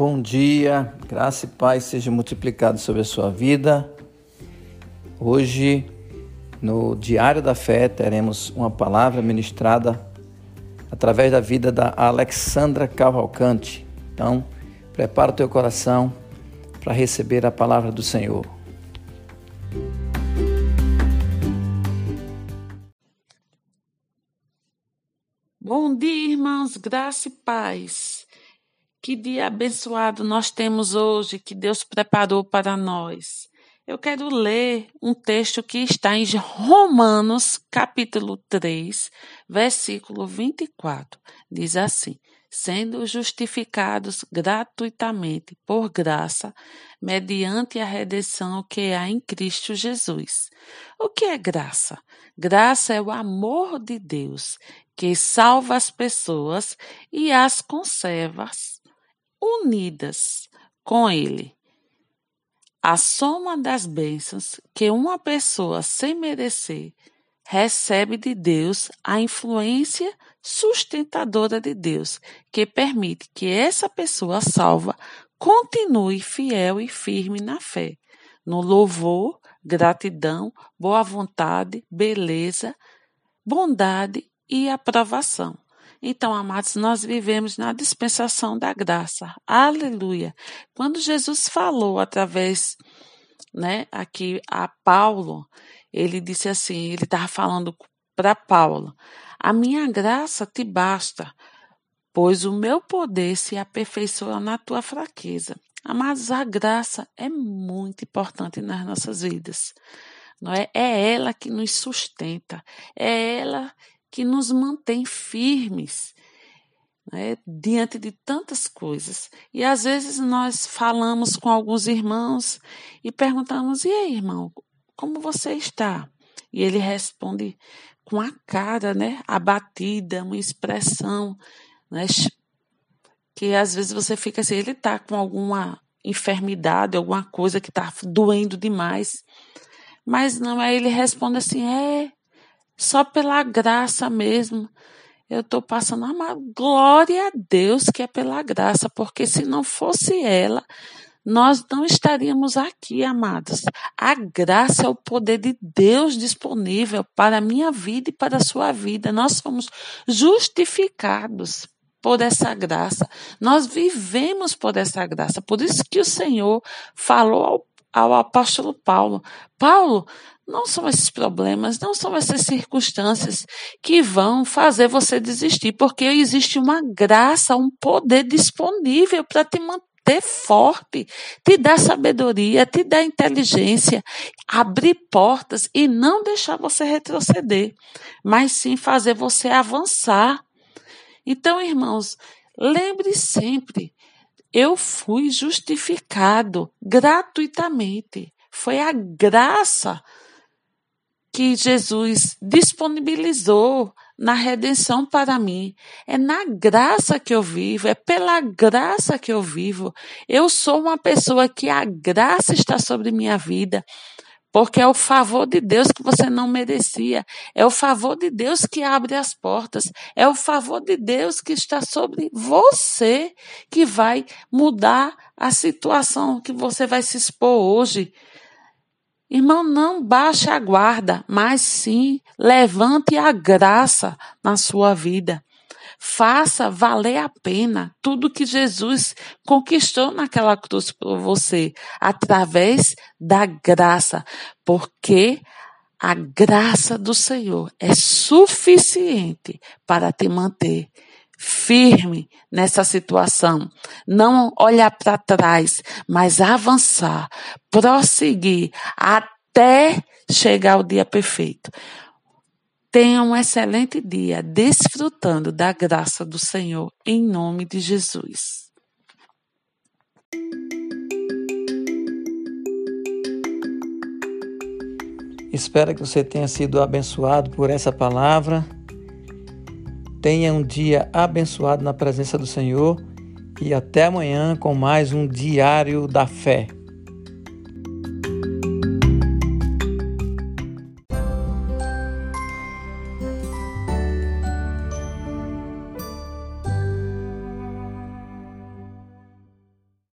Bom dia, graça e paz seja multiplicado sobre a sua vida. Hoje, no Diário da Fé, teremos uma palavra ministrada através da vida da Alexandra Cavalcante. Então, prepara o teu coração para receber a palavra do Senhor. Bom dia, irmãos, graça e paz. Que dia abençoado nós temos hoje, que Deus preparou para nós. Eu quero ler um texto que está em Romanos, capítulo 3, versículo 24. Diz assim: Sendo justificados gratuitamente por graça, mediante a redenção que há em Cristo Jesus. O que é graça? Graça é o amor de Deus que salva as pessoas e as conserva unidas com Ele. A soma das bênçãos que uma pessoa sem merecer recebe de Deus a influência sustentadora de Deus, que permite que essa pessoa salva continue fiel e firme na fé, no louvor, gratidão, boa vontade, beleza, bondade e aprovação. Então, amados, nós vivemos na dispensação da graça. Aleluia. Quando Jesus falou através, né, aqui a Paulo, ele disse assim, ele estava falando para Paulo: "A minha graça te basta, pois o meu poder se aperfeiçoa na tua fraqueza." Amados, a graça é muito importante nas nossas vidas. Não é? é ela que nos sustenta, é ela que nos mantém firmes né, diante de tantas coisas. E às vezes nós falamos com alguns irmãos e perguntamos: e aí, irmão, como você está? E ele responde com a cara né, abatida, uma expressão né, que às vezes você fica assim, ele está com alguma enfermidade, alguma coisa que está doendo demais. Mas não, aí ele responde assim: é, só pela graça mesmo. Eu estou passando a glória a Deus que é pela graça, porque se não fosse ela, nós não estaríamos aqui, amados. A graça é o poder de Deus disponível para a minha vida e para a sua vida. Nós fomos justificados por essa graça. Nós vivemos por essa graça. Por isso que o Senhor falou ao, ao apóstolo Paulo: Paulo, não são esses problemas, não são essas circunstâncias que vão fazer você desistir, porque existe uma graça, um poder disponível para te manter forte, te dar sabedoria, te dar inteligência, abrir portas e não deixar você retroceder, mas sim fazer você avançar. Então, irmãos, lembre sempre, eu fui justificado gratuitamente. Foi a graça que Jesus disponibilizou na redenção para mim. É na graça que eu vivo, é pela graça que eu vivo. Eu sou uma pessoa que a graça está sobre minha vida. Porque é o favor de Deus que você não merecia. É o favor de Deus que abre as portas. É o favor de Deus que está sobre você que vai mudar a situação que você vai se expor hoje. Irmão, não baixe a guarda, mas sim levante a graça na sua vida. Faça valer a pena tudo que Jesus conquistou naquela cruz por você, através da graça, porque a graça do Senhor é suficiente para te manter firme nessa situação, não olhar para trás, mas avançar, prosseguir até chegar ao dia perfeito. Tenha um excelente dia desfrutando da graça do Senhor, em nome de Jesus. Espero que você tenha sido abençoado por essa palavra. Tenha um dia abençoado na presença do Senhor e até amanhã com mais um Diário da Fé.